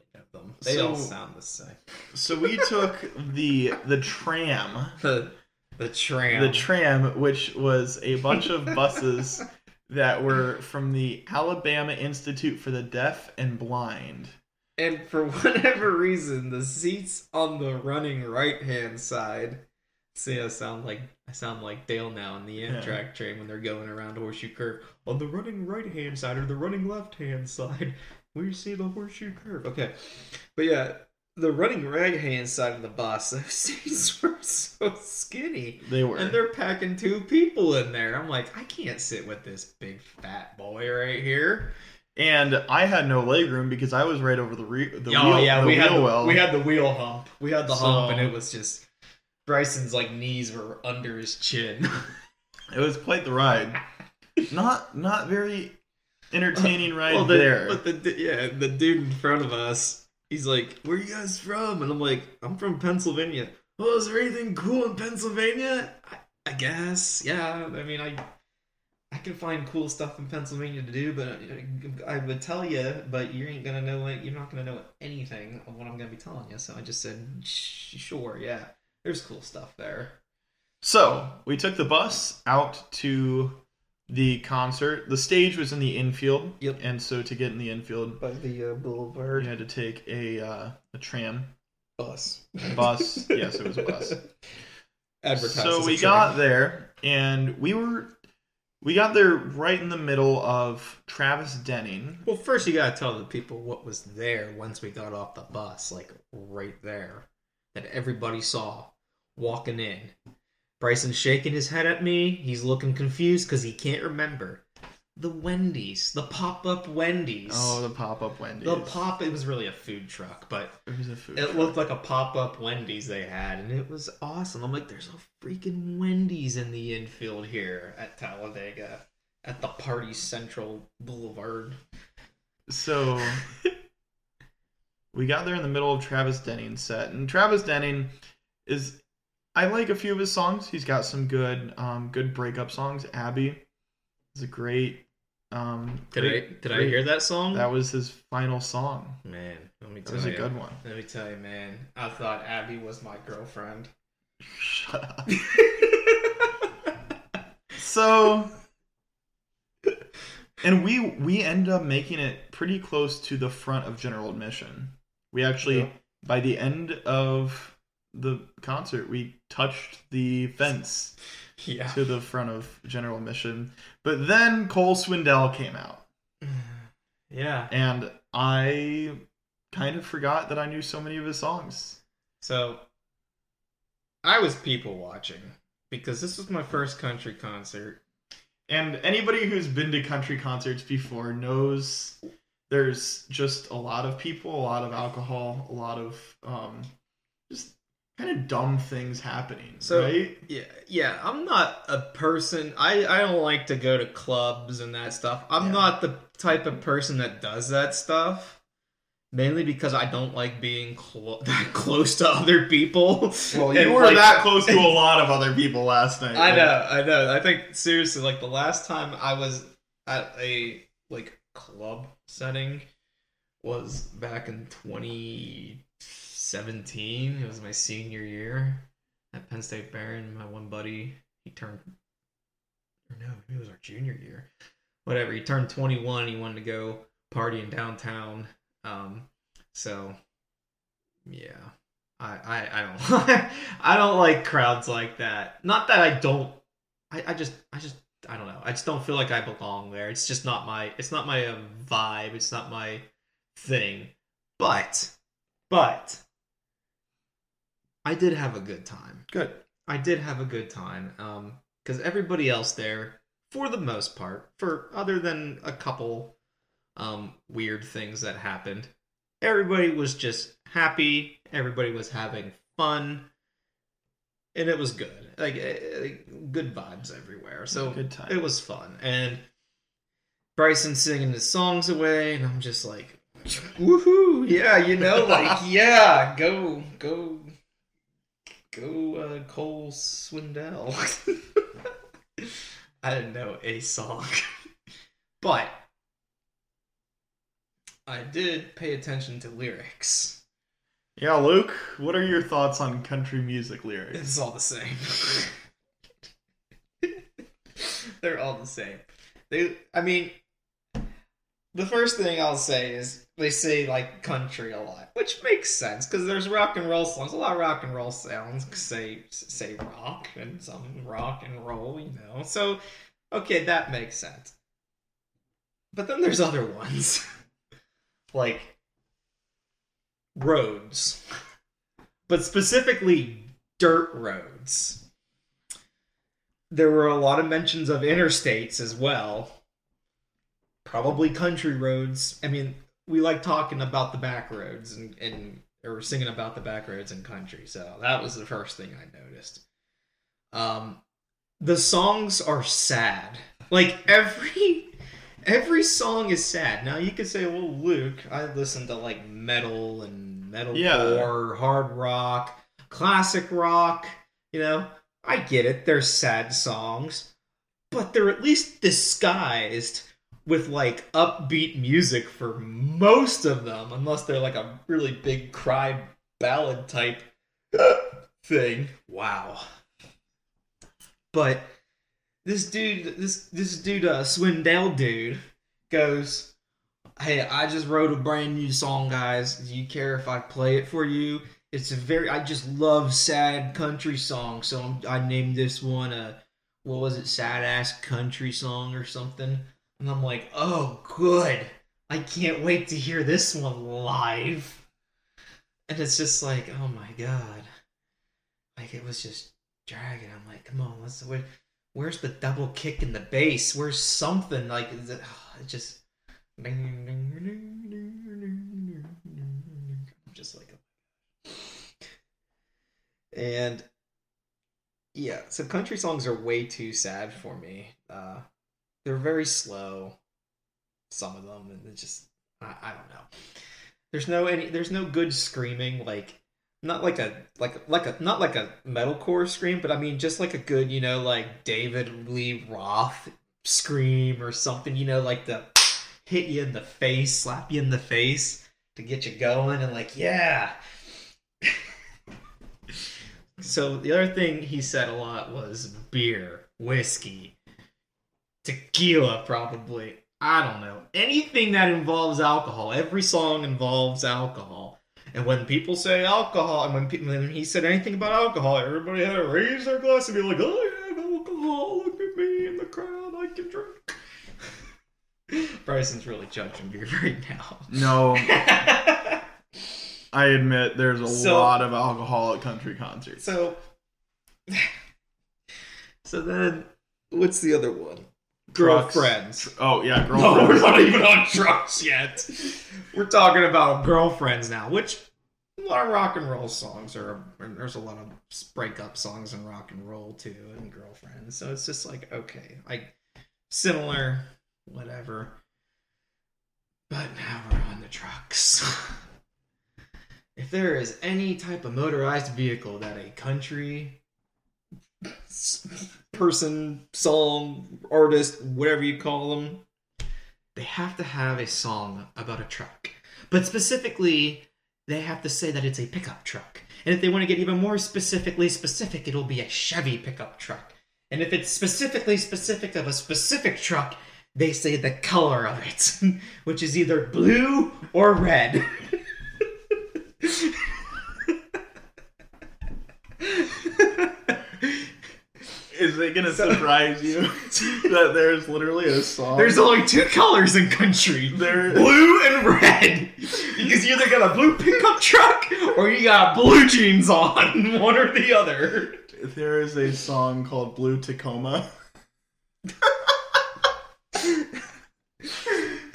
They all So- sound the same. So we took the the tram (laughs) The the tram. the tram, which was a bunch of buses (laughs) that were from the Alabama Institute for the Deaf and Blind. And for whatever reason, the seats on the running right hand side. See, I sound like I sound like Dale now in the Amtrak train when they're going around Horseshoe Curve. On the running right hand side or the running left hand side, we see the Horseshoe Curve. Okay, but yeah, the running right hand side of the bus, (laughs) those seats were so skinny. They were. And they're packing two people in there. I'm like, I can't sit with this big fat boy right here. And I had no leg room because I was right over the re- the oh wheel, yeah, the we had the, well. we had the wheel hump. We had the hump, and it was just Bryson's like knees were under his chin. (laughs) It was quite the ride. Not not very entertaining ride well, the, there. but the yeah, the dude in front of us, he's like, "Where are you guys from?" And I'm like, "I'm from Pennsylvania." Oh, is there anything cool in Pennsylvania? I, I guess, yeah. I mean, I I can find cool stuff in Pennsylvania to do, but uh, I would tell you, but you ain't gonna know it. You're not gonna know anything of what I'm gonna be telling you. So I just said, "Sure, yeah." There's cool stuff there. So we took the bus out to the concert. The stage was in the infield. Yep. And so to get in the infield, By the uh, boulevard you had to take a uh, a tram. bus. Bus. Yes, it was a bus. (laughs) Advertised so we got there, and we were we got there right in the middle of Travis Denning. Well, first you gotta tell the people what was there once we got off the bus, like right there, that everybody saw walking in. Bryson shaking his head at me. He's looking confused because he can't remember the Wendy's, the pop-up Wendy's. Oh, the pop up Wendy's. the pop. It was really a food truck, but It was a food. it truck. looked like a pop-up Wendy's they had, and it was awesome. I'm like, there's a freaking Wendy's in the infield here at Talladega, at the Party Central Boulevard. So (laughs) we got there in the middle of Travis Denning's set, and Travis Denning is I like a few of his songs. He's got some good um good breakup songs. Abby is a great um Did great- I did I hear that song? that was his final song. man, let me That tell was a good one. Let me tell you, man. I thought Abby was my girlfriend. Shut up. (laughs) So and we we end up making it pretty close to the front of general admission. We actually Yeah. by the end of the concert we touched the fence yeah. to the front of general admission. But then Cole Swindell came out (sighs) Yeah. and I kind of forgot that I knew so many of his songs. So I was people watching because this was my first country concert. And anybody who's been to country concerts before knows there's just a lot of people, a lot of alcohol, a lot of um, just kind of dumb things happening. So- right? Yeah, yeah. I'm not a person. I I don't like to go to clubs and that stuff. I'm Yeah. not the type of person that does that stuff. Mainly because I don't like being clo- (laughs) that close to other people. Well, you were like- that close to a (laughs) lot of other people last night. I know, I know. I think seriously, like the last time I was at a like club setting was back in 2017. It was my senior year at Penn State Behrend. My one buddy, he turned, or no, it was our junior year. Whatever. He turned 21. He wanted to go partying downtown Um, so yeah, I I, I don't (laughs) I don't like crowds like that. Not that I don't. I, I just I just I don't know. I just don't feel like I belong there. It's just not my it's not my um, vibe. It's not my thing. But but I did have a good time. Good. I did have a good time. Um, because everybody else there, for the most part, for other than a couple um weird things that happened, everybody was just happy. Everybody was having fun, and it was good. Like, eh, like good vibes everywhere. So Good time. it was fun, and Bryson singing his songs away, and I'm just like, woohoo! Yeah, you know, like (laughs) yeah, go go go uh, Cole Swindell. (laughs) I didn't know a song, (laughs) but I did pay attention to lyrics. Yeah, Luke, what are your thoughts on country music lyrics? It's all the same. (laughs) They're all the same. They, I mean, the first thing I'll say is they say like country a lot, which makes sense because there's rock and roll songs. A lot of rock and roll sounds say say rock and some rock and roll, you know. So, okay, that makes sense. But then there's other ones, (laughs) like roads, but specifically dirt roads. There were a lot of mentions of interstates as well. Probably country roads. I mean, we like talking about the back roads and, and or singing about the back roads and country. So that was the first thing I noticed. Um, the songs are sad. Like every every song is sad. Now you could say, well, Luke, I listen to like metal and metal Yeah. hard rock, classic rock. You know, I get it. They're sad songs, but they're at least disguised with like upbeat music for most of them, unless they're like a really big cry ballad type (laughs) thing. Wow. But this dude, this this dude, uh, Swindell dude, goes, "Hey, I just wrote a brand new song, guys. Do you care if I play it for you? It's a very, I just love sad country songs, so I'm, I named this one a, what was it, sad ass country song or something." And I'm like, "Oh, good! I can't wait to hear this one live." And it's just like, oh my god, like it was just dragging. I'm like, come on, let's where, where's the double kick in the bass? Where's something like it just I'm just like and yeah, so country songs are way too sad for me. Uh they're very slow some of them and it just I, I don't know. There's no any there's no good screaming like not like a like like a not like a metalcore scream, but I mean just like a good, you know, like David Lee Roth scream or something, you know, like the hit you in the face, slap you in the face to get you going and like, yeah. (laughs) so the other thing he said a lot was beer, whiskey, tequila probably. I don't know. Anything that involves alcohol. Every song involves alcohol. And when people say alcohol, and when, pe- when he said anything about alcohol, everybody had to raise their glass and be like, I have alcohol. Look at me in the crowd. I can drink. (laughs) Bryson's really judging me (laughs) right now. No, (laughs) I admit there's a So- lot of alcohol at country concerts. so, so then, what's the other one? Trucks. Girlfriends. Oh yeah, girlfriends. No, we're not even on trucks yet. We're talking about girlfriends now, which a lot of rock and roll songs are. There's a lot of breakup songs in rock and roll too, and girlfriends. So it's just like okay, like similar, whatever. But now we're on the trucks. (laughs) if there is any type of motorized vehicle that a country person, song, artist, whatever you call them, they have to have a song about a truck. But specifically, they have to say that it's a pickup truck. And if they want to get even more specifically specific, it'll be a Chevy pickup truck. And if it's specifically specific of a specific truck, they say the color of it, (laughs) which is either blue or red. (laughs) Is it gonna surprise you (laughs) that there's literally a song? There's only two colors in country. There- blue and red. Because you either got a blue pickup truck or you got blue jeans on, (laughs) one or the other. there is a song called Blue Tacoma. (laughs)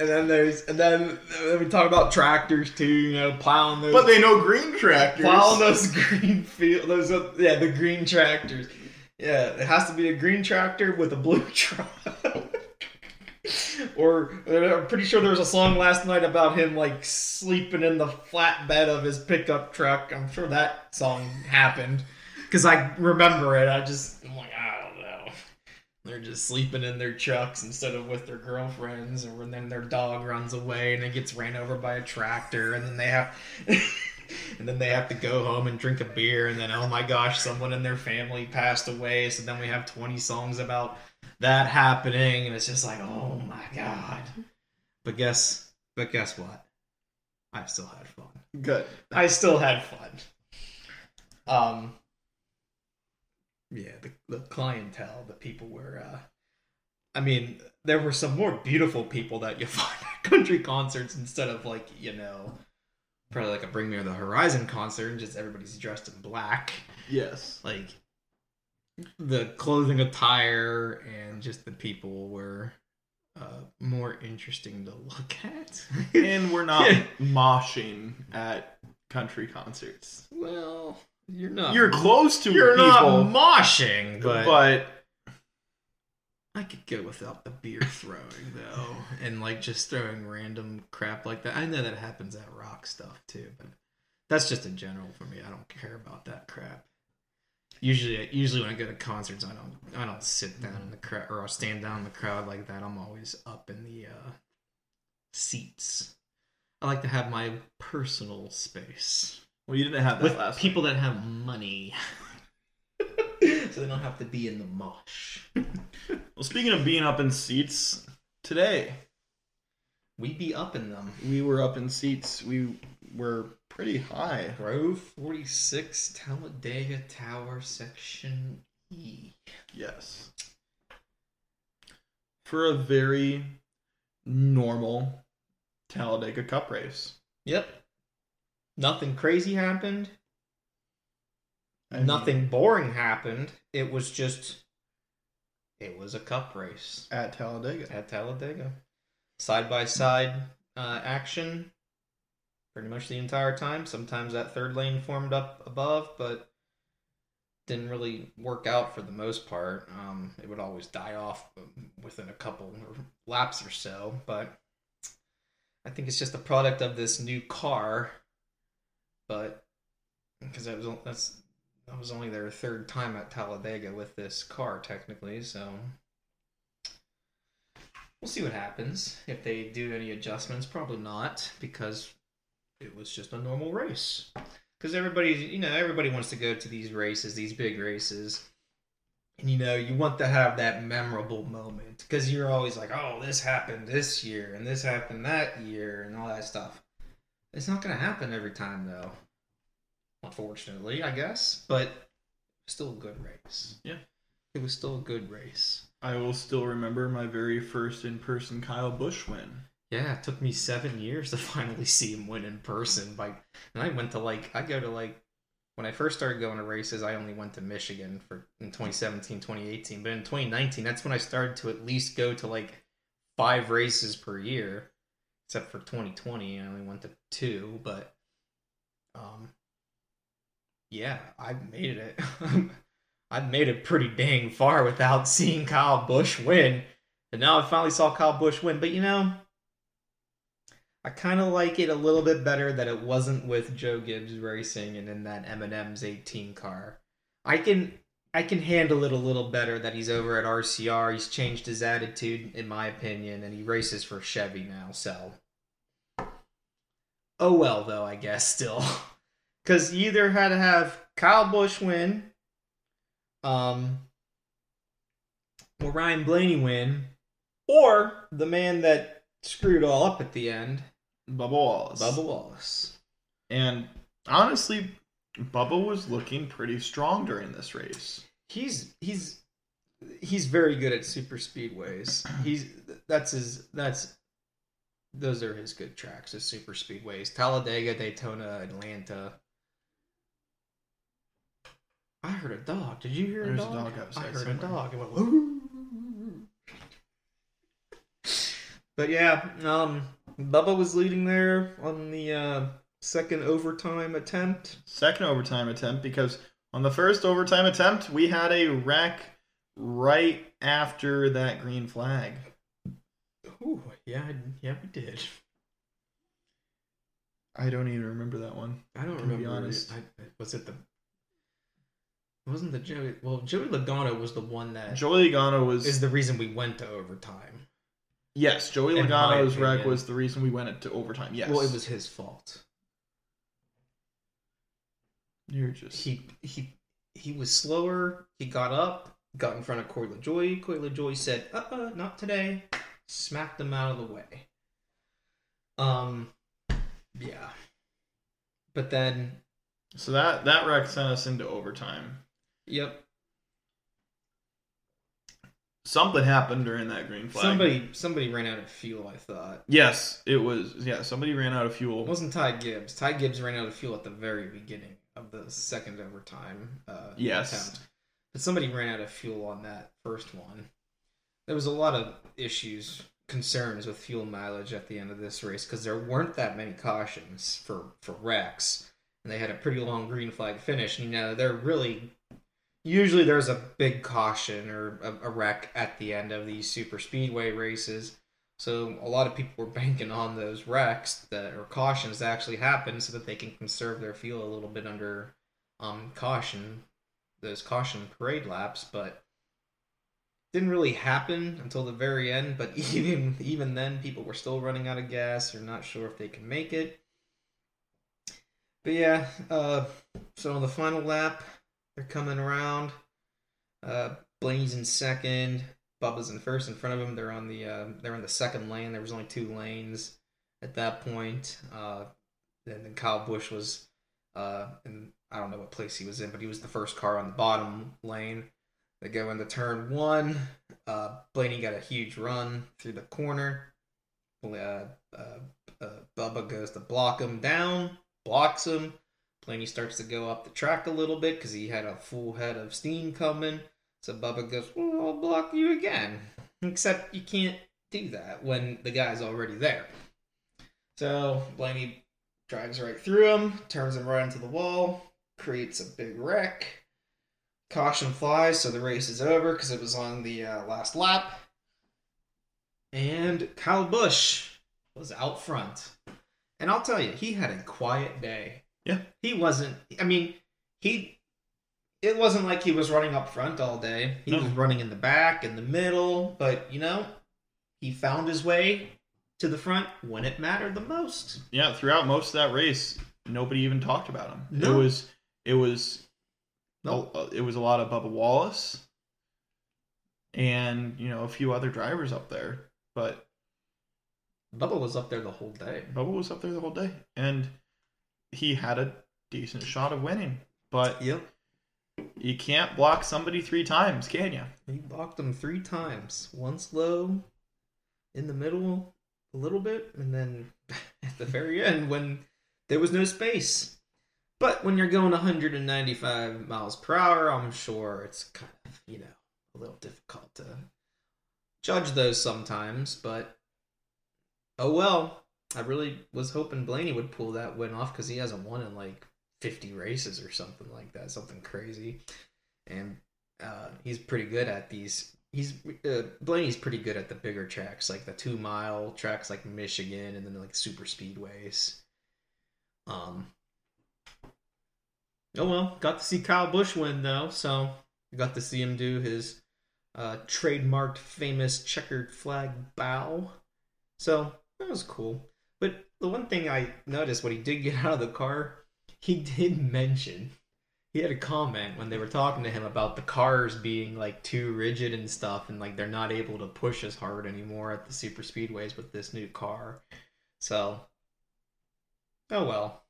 And then there's and then, we talk about tractors too, you know, plowing those But they know green tractors. plowing those green field those yeah, the green tractors. Yeah, it has to be a green tractor with a blue (laughs) truck. or I'm pretty sure there was a song last night about him like sleeping in the flatbed of his pickup truck. I'm sure that song happened because I remember it. I just I'm like I don't know. They're just sleeping in their trucks instead of with their girlfriends, or then their dog runs away and it gets ran over by a tractor, and then they have. (laughs) and then they have to go home and drink a beer and then oh my gosh someone in their family passed away. So then we have 20 songs about that happening and it's just like oh my god. But guess but guess what? I still had fun. Good. i still had fun. Um yeah the, the clientele the people were uh i mean there were some more beautiful people that you (laughs) find at country concerts instead of like you know probably like a Bring Me the Horizon concert, and just everybody's dressed in black. Yes. Like the clothing attire and just the people were uh, more interesting to look at. (laughs) And we're not (laughs) moshing at country concerts. well, you're not. You're close to You're people, not moshing, but, but I could go without the beer throwing though, and like just throwing random crap like that. I know that happens at rock stuff too, but that's just in general for me. I don't care about that crap. Usually, usually when I go to concerts, I don't, I don't sit down in the crowd or I'll stand down in the crowd like that. I'm always up in the uh, seats. I like to have my personal space well, you didn't have that with last people that have money, (laughs) so they don't have to be in the mosh. (laughs) Well, speaking of being up in seats, today We be up in them. we were up in seats. We were pretty high. Grove 46, Talladega Tower, Section E. Yes. For a very normal Talladega Cup race. Yep. Nothing crazy happened. I mean, Nothing boring happened. It was just. It was a cup race at Talladega. at Talladega. Side by side uh, action pretty much the entire time. Sometimes that third lane formed up above, but didn't really work out for the most part. Um, it would always die off within a couple laps or so, but I think it's just a product of this new car. But because that was that's that was only their third time at Talladega with this car, technically, so we'll see what happens if they do any adjustments. Probably not, because it was just a normal race. Because everybody, you know, everybody wants to go to these races, these big races, and you know, you want to have that memorable moment because you're always like, "Oh, this happened this year, and this happened that year, and all that stuff." It's not going to happen every time, though. Unfortunately, I guess, but still a good race. Yeah. it was still a good race. I will still remember my very first in person Kyle Busch win. Yeah, it took me seven years to (laughs) finally see him win in person. By and I went to like I go to like when I first started going to races, I only went to Michigan for in 2017, 2018. But in 2019, that's when I started to at least go to like five races per year. Except for 2020, I only went to two. But um, yeah, I've made it. (laughs) I've made it pretty dang far without seeing Kyle Busch win. And now I finally saw Kyle Busch win. But you know, I kind of like it a little bit better that it wasn't with Joe Gibbs racing and in that M&M's 18 car. I can I can handle it a little better that he's over at RCR. He's changed his attitude, in my opinion, and he races for Chevy now. So, oh well, though I guess still, (laughs) because you either had to have Kyle Busch win, um, or Ryan Blaney win, or the man that screwed all up at the end, Bubba Wallace. Bubba Wallace. And honestly, Bubba was looking pretty strong during this race. He's he's he's very good at super speedways. (clears throat) He's that's his that's those are his good tracks, his super speedways. Talladega, Daytona, Atlanta. I heard a dog. Did you hear There's a a dog? dog outside I heard somewhere. a dog. It went. "Woo." (laughs) But yeah, um, Bubba was leading there on the uh, second overtime attempt. Second overtime attempt because on the first overtime attempt, we had a wreck right after that green flag. Ooh, yeah, yeah, we did. I don't even remember that one. I don't To be remember. honest. I, was it the? It wasn't the Joey? Well, Joey Logano was the one that Joey Logano was is the reason we went to overtime. yes. Joey in Logano's wreck was the reason we went into overtime. Yes. Well, it was his fault. You're just He he he was slower. He got up, got in front of Corey LaJoie. Corey LaJoie said, "Uh, uh not today." Smacked him out of the way. Um, yeah. But then, so that that wreck sent us into overtime. Yep. Something happened during that green flag. Somebody somebody ran out of fuel. I thought. Yes, it was. Yeah, somebody ran out of fuel. It wasn't Ty Gibbs. Ty Gibbs ran out of fuel at the very beginning of the second overtime uh, Yes. attempt. But somebody ran out of fuel on that first one. There was a lot of issues, concerns with fuel mileage at the end of this race because there weren't that many cautions for, for wrecks. And they had a pretty long green flag finish. And, you know, they're really. Usually there's a big caution or a, a wreck at the end of these super speedway races. So a lot of people were (laughs) banking on those wrecks that or cautions to actually happen so that they can conserve their fuel a little bit under um caution, those caution parade laps, but didn't really happen until the very end, but (laughs) even even then people were still running out of gas or not sure if they can make it. But yeah, uh so on the final lap, they're coming around. Uh Blaney's in second, Bubba's in first in front of him. They're on the uh, they're in the second lane. There was only two lanes at that point. Uh, and then Kyle Busch was uh, in I don't know what place he was in, but he was the first car on the bottom lane. They go into turn one. Uh, Blaney got a huge run through the corner. Uh, uh, uh, Bubba goes to block him down, blocks him. Blaney starts to go up the track a little bit because he had a full head of steam coming. So Bubba goes, Well, I'll block you again. Except you can't do that when the guy's already there. So Blaney drives right through him, turns him right into the wall, creates a big wreck. Caution flies, so the race is over because it was on the uh, last lap. And Kyle Busch was out front. And I'll tell you, he had a quiet day. Yeah. He wasn't, I mean, he it wasn't like he was running up front all day. He No. was running in the back, in the middle, but you know, he found his way to the front when it mattered the most. yeah, throughout most of that race, nobody even talked about him. No. It was it was Nope. a, it was a lot of Bubba Wallace and you know a few other drivers up there, but Bubba was up there the whole day. Bubba was up there the whole day, and he had a decent shot of winning. But Yep. you can't block somebody three times, can you? He blocked them three times. Once low, in the middle, a little bit, and then (laughs) at the very end when there was no space. But when you're going 195 miles per hour, I'm sure it's kind of, you know, a little difficult to judge those sometimes, but oh well. I really was hoping Blaney would pull that win off because he hasn't won in like 50 races or something like that, something crazy. And uh, he's pretty good at these. He's uh, Blaney's pretty good at the bigger tracks, like the two mile tracks, like Michigan, and then like super speedways. Um. Oh well, got to see Kyle Busch win though, so got to see him do his uh, trademarked famous checkered flag bow. So that was cool. But the one thing I noticed when he did get (laughs) out of the car, he did mention he had a comment when they were talking to him about the cars being like too rigid and stuff, and like they're not able to push as hard anymore at the super speedways with this new car. So, oh well,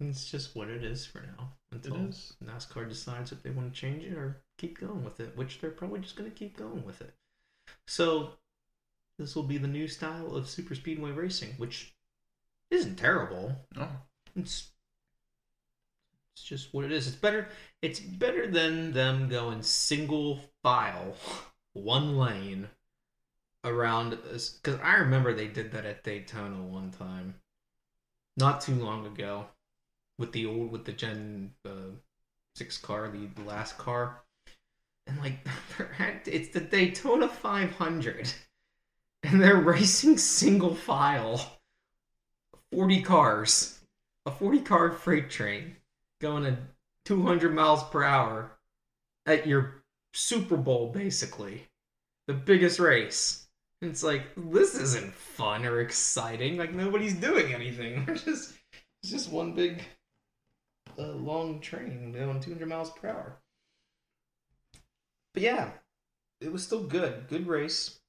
it's just what it is for now. Until is. NASCAR decides if they want to change it or keep going with it, which they're probably just going to keep going with it. So, this will be the new style of super speedway racing, which isn't terrible. Oh, It's it's just what it is. It's better. It's better than them going single file, (laughs) one lane around. Because I remember they did that at Daytona one time, not too long ago, with the old with the Gen uh, six car, the, the last car, and like (laughs) it's the Daytona 500, (laughs) and they're racing single file, forty cars a 40 car freight train going at 200 miles per hour at your Super Bowl, basically. The biggest race. It's like, this isn't fun or exciting. Like, nobody's doing anything. (laughs) It's just, it's just one big, uh, long train going 200 miles per hour. But yeah, it was still good. Good race.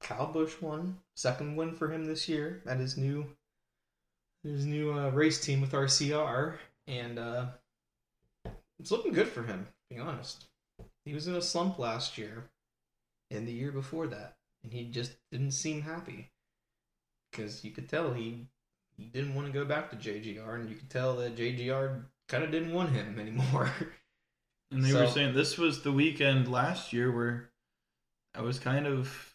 Kyle Busch won. Second win for him this year at his new his new uh, race team with RCR, and uh, it's looking good for him. To be honest, he was in a slump last year, and the year before that, and he just didn't seem happy because you could tell he he didn't want to go back to JGR, and you could tell that JGR kind of didn't want him (laughs) anymore. and they were saying this was the weekend last year where I was kind of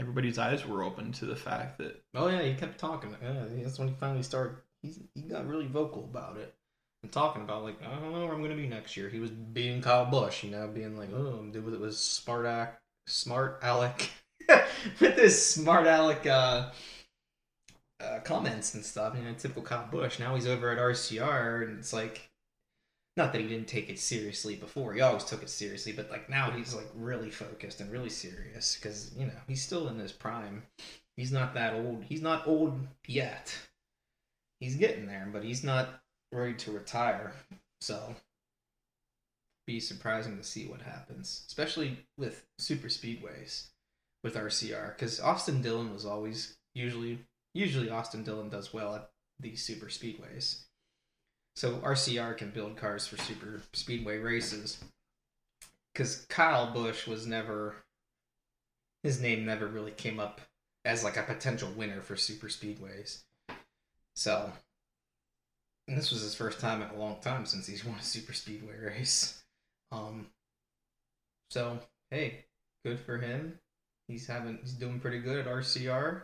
everybody's eyes were open to the fact that Oh yeah, he kept talking. Yeah, that's when he finally started. He's he got really vocal about it and talking about like I don't know where I'm gonna be next year. He was being Kyle Busch, you know, being like, oh, I'm was, it was smart act, smart Alec, (laughs) with this smart Alec uh, uh, comments and stuff. You know, typical Kyle Busch. Now he's over at RCR, and it's like. Not that he didn't take it seriously before. He always took it seriously, but like now he's like really focused and really serious because you know he's still in his prime he's not that old. He's not old yet. He's getting there, but he's not ready to retire. So be surprising to see what happens, especially with super speedways with RCR cuz Austin Dillon was always usually usually Austin Dillon does well at these super speedways. So RCR can build cars for super speedway races cuz Kyle Busch was never his name never really came up as like a potential winner for super speedways. So, and this was his first time in a long time since he's (laughs) won a super speedway race. Um, so hey, good for him. He's having he's doing pretty good at RCR.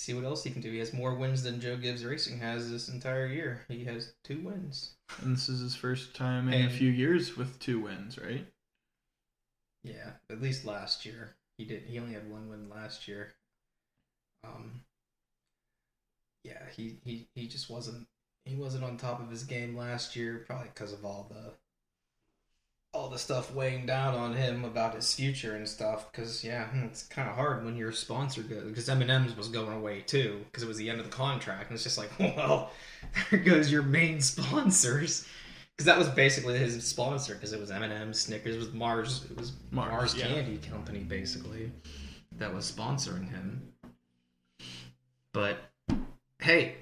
See what else he can do. He has more wins than Joe Gibbs Racing has this entire year. He has two wins. and this is his first time in a few years with two wins, right? Yeah, at least last year he did. He only had one win last year. Um. Yeah, he he he just wasn't he wasn't on top of his game last year, probably because of all the all the stuff weighing down on him about his future and stuff. Because yeah, hmm, it's kind of hard when your sponsor goes. Because M&M's was going away too, because it was the end of the contract, and it's just like, (laughs) well, there goes your main sponsors. Because that was basically his sponsor. Because it was M&M, Snickers, it was Mars. It was Mars, Mars, yeah. Candy Company basically that was sponsoring him. But hey,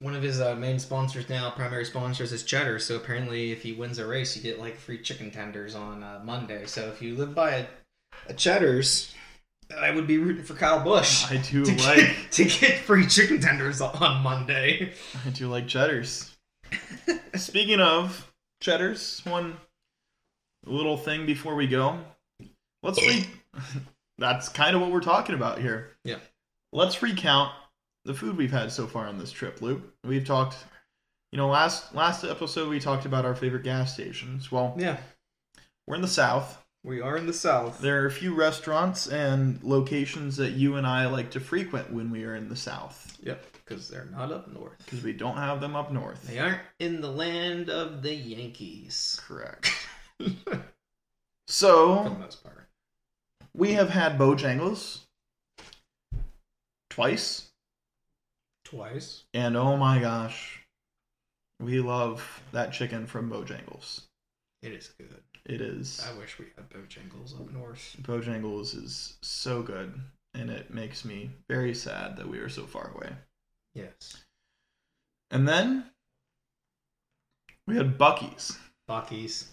one of his uh, main sponsors now, primary sponsors, is Cheddar. So apparently, if he wins a race, you get like free chicken tenders on uh, Monday. So if you live by a, a Cheddar's, I would be rooting for Kyle Busch I do to like get, (laughs) to get free chicken tenders on Monday. I do like cheddars. Speaking of cheddars, one little thing before we go. Let's re- (laughs) That's kind of what we're talking about here. Yeah. Let's recount the food we've had so far on this trip, Luke. We've talked you know, last last episode we talked about our favorite gas stations. Well, Yeah, we're in the south. we are in the South. There are a few restaurants and locations that you and I like to frequent when we are in the south Yep, because they're not up north. because we don't have them up north. They aren't in the land of the Yankees. Correct. (laughs) For the So most part. we have had Bojangles twice, Twice. and oh my gosh, We love that chicken from Bojangles. It is good. It is. I wish we had Bojangles up north. Bojangles is so good, and it makes me very sad that we are so far away. Yes. And then we had Buc-ee's. Buc-ee's.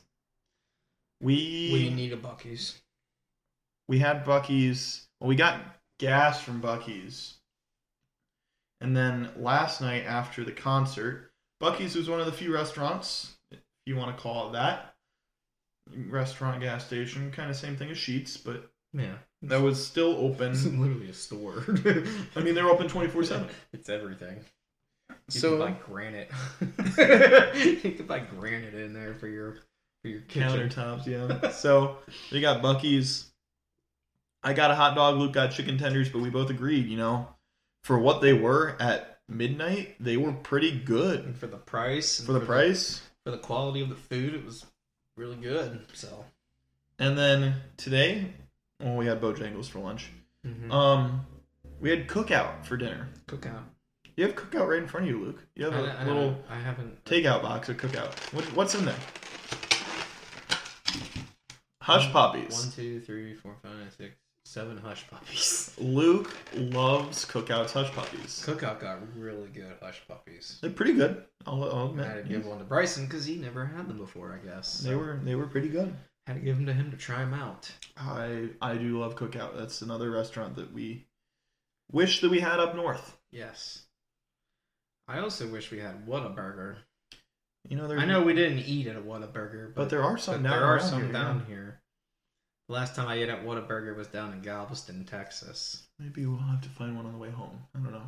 We We need a Buc-ee's. we had Buc-ee's. Well, we got gas from Buc-ee's. And then last night after the concert, Buc-ee's was one of the few restaurants, if you want to call it that. Restaurant, gas station, kind of same thing as Sheetz, but Yeah. that was still open. It's literally a store. (laughs) I mean, they're open 24 7. (laughs) It's everything. You So- can buy granite. (laughs) you can buy granite in there for your for your kitchen. Countertops, yeah. so we got Buc-ee's. I got a hot dog. Luke got chicken tenders, but we both agreed, you know, for what they were at midnight, they were pretty good And for the price, for the price. for the quality of the food, it was really good. So, And then today, well, we had Bojangles for lunch. mm-hmm. Um, we had cookout for dinner. cookout. You have cookout right in front of you, Luke. You have I, a I little I haven't. takeout box of cookout. What, what's in there? Hush puppies. One, two, three, four, five, six, seven hush puppies. Luke loves cookouts hush puppies. Cookout got really good hush puppies. They're pretty good. I'll, I'll I had to give one to Bryson because he never had them before. I guess They were they were pretty good. had to give them to him to try them out. I I do love cookout. That's another restaurant that we wish that we had up north. Yes. I also wish we had Whataburger. You know, there I know we didn't eat at a Whataburger, but there are some but down there are around some here, down here. The last time I ate at Whataburger was down in Galveston, Texas. Maybe we'll have to find one on the way home. I don't know.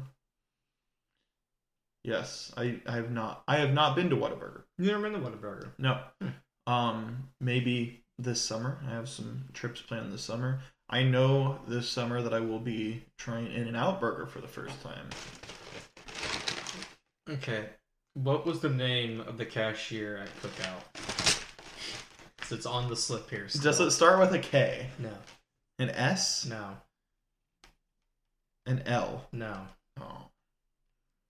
Yes, I, I have not. I have not been to Whataburger. You never been to Whataburger? No. Hmm. Um, maybe this summer. I have some trips planned this summer. I know this summer that I will be trying In and Out Burger for the first time. Okay. What was the name of the cashier at Cookout? 'Cause It's on the slip here. Does it start with a K, No. an S, No. an L? No. Oh,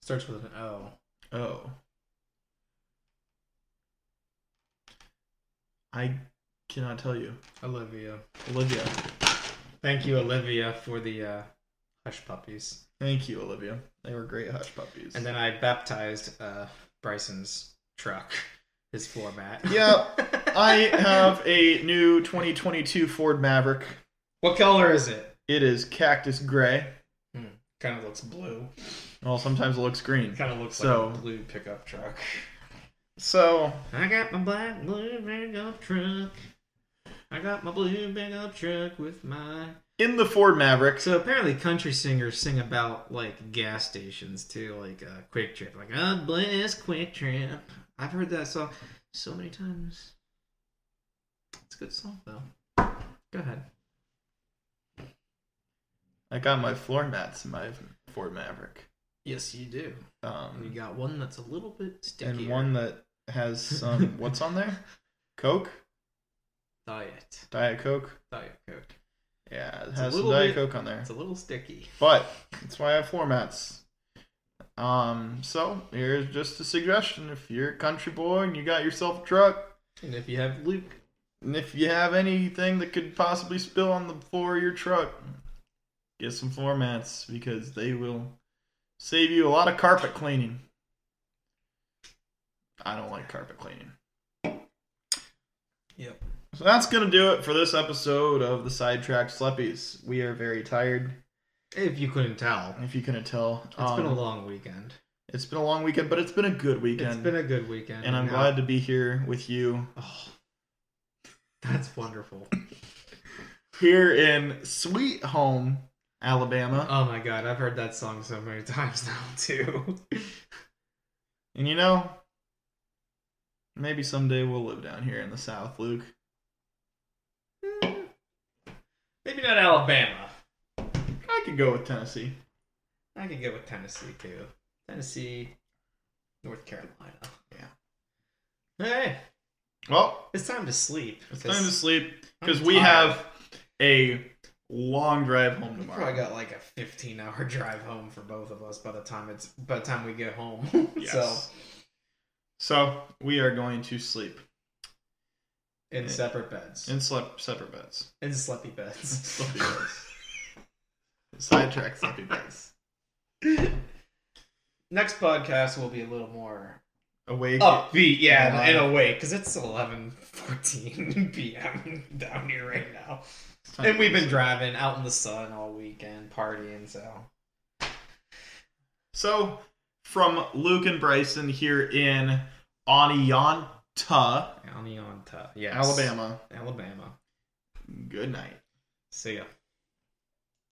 Starts with an O. oh. I cannot tell you, Olivia. Olivia. Thank you, Olivia, for the uh, hush puppies. Thank you, Olivia. They were great hush puppies. And then I baptized uh, Bryson's truck, his floor mat. Yeah, (laughs) I have a new 2022 Ford Maverick. what color is it? It is cactus gray. Kind of looks blue. Well, sometimes it looks green. Kind of looks So- like a blue pickup truck. So, I got my black blue pickup truck. I got my blue pickup truck with my. in the Ford Maverick, So apparently, country singers sing about like gas stations too, like uh, QuikTrip, like "God bless QuikTrip." I've heard that song so many times. Good song though. Go ahead. I got my floor mats in my Ford Maverick. Yes, you do. And you Um, got one that's a little bit stickier. and one that has some, (laughs) what's on there? Coke? diet, Diet Coke? diet coke. Yeah, it It's has some Diet bit- Coke on there. It's a little sticky. But that's why I have floor mats. Um, so here's just a suggestion: if you're a country boy and you got yourself a truck, And if you have Luke, and if you have anything that could possibly spill on the floor of your truck, get some floor mats because they will save you a lot of carpet cleaning. I don't like carpet cleaning. Yep. So that's gonna do it for this episode of the Sidetrack Sleppies. We are very tired, if you couldn't tell, if you couldn't tell. it's been a Um, long weekend. It's been a long weekend, but it's been a good weekend. It's been a good weekend, and I'm now- glad to be here with you Oh, that's wonderful. here in sweet home Alabama. Oh my god, I've heard that song so many (laughs) times now too. And you know, maybe someday we'll live down here in the South, Luke. Hmm. Maybe not Alabama. I could go with Tennessee. I could go with Tennessee too. Tennessee, North Carolina. Yeah. Hey, Well, it's time to sleep. it's time to sleep because we have a long drive home We tomorrow. probably got like a 15 hour (laughs) drive home for both of us by the time it's by the time we get home. (laughs) Yes. So So we are going to sleep In eh, separate beds. in slep- separate beds. In sleepy beds. (laughs) Sleepy beds. Sidetrack sleepy beds. Next podcast will be a little more Awake. Oh, upbeat, yeah, Yeah. in a way, because it's 11:14 (laughs) p.m. down here right now, and we've been driving out in the sun all weekend, partying. So So, from Luke and Bryson here in Oneonta, Anianta, yes, Alabama, Alabama. good night. See ya.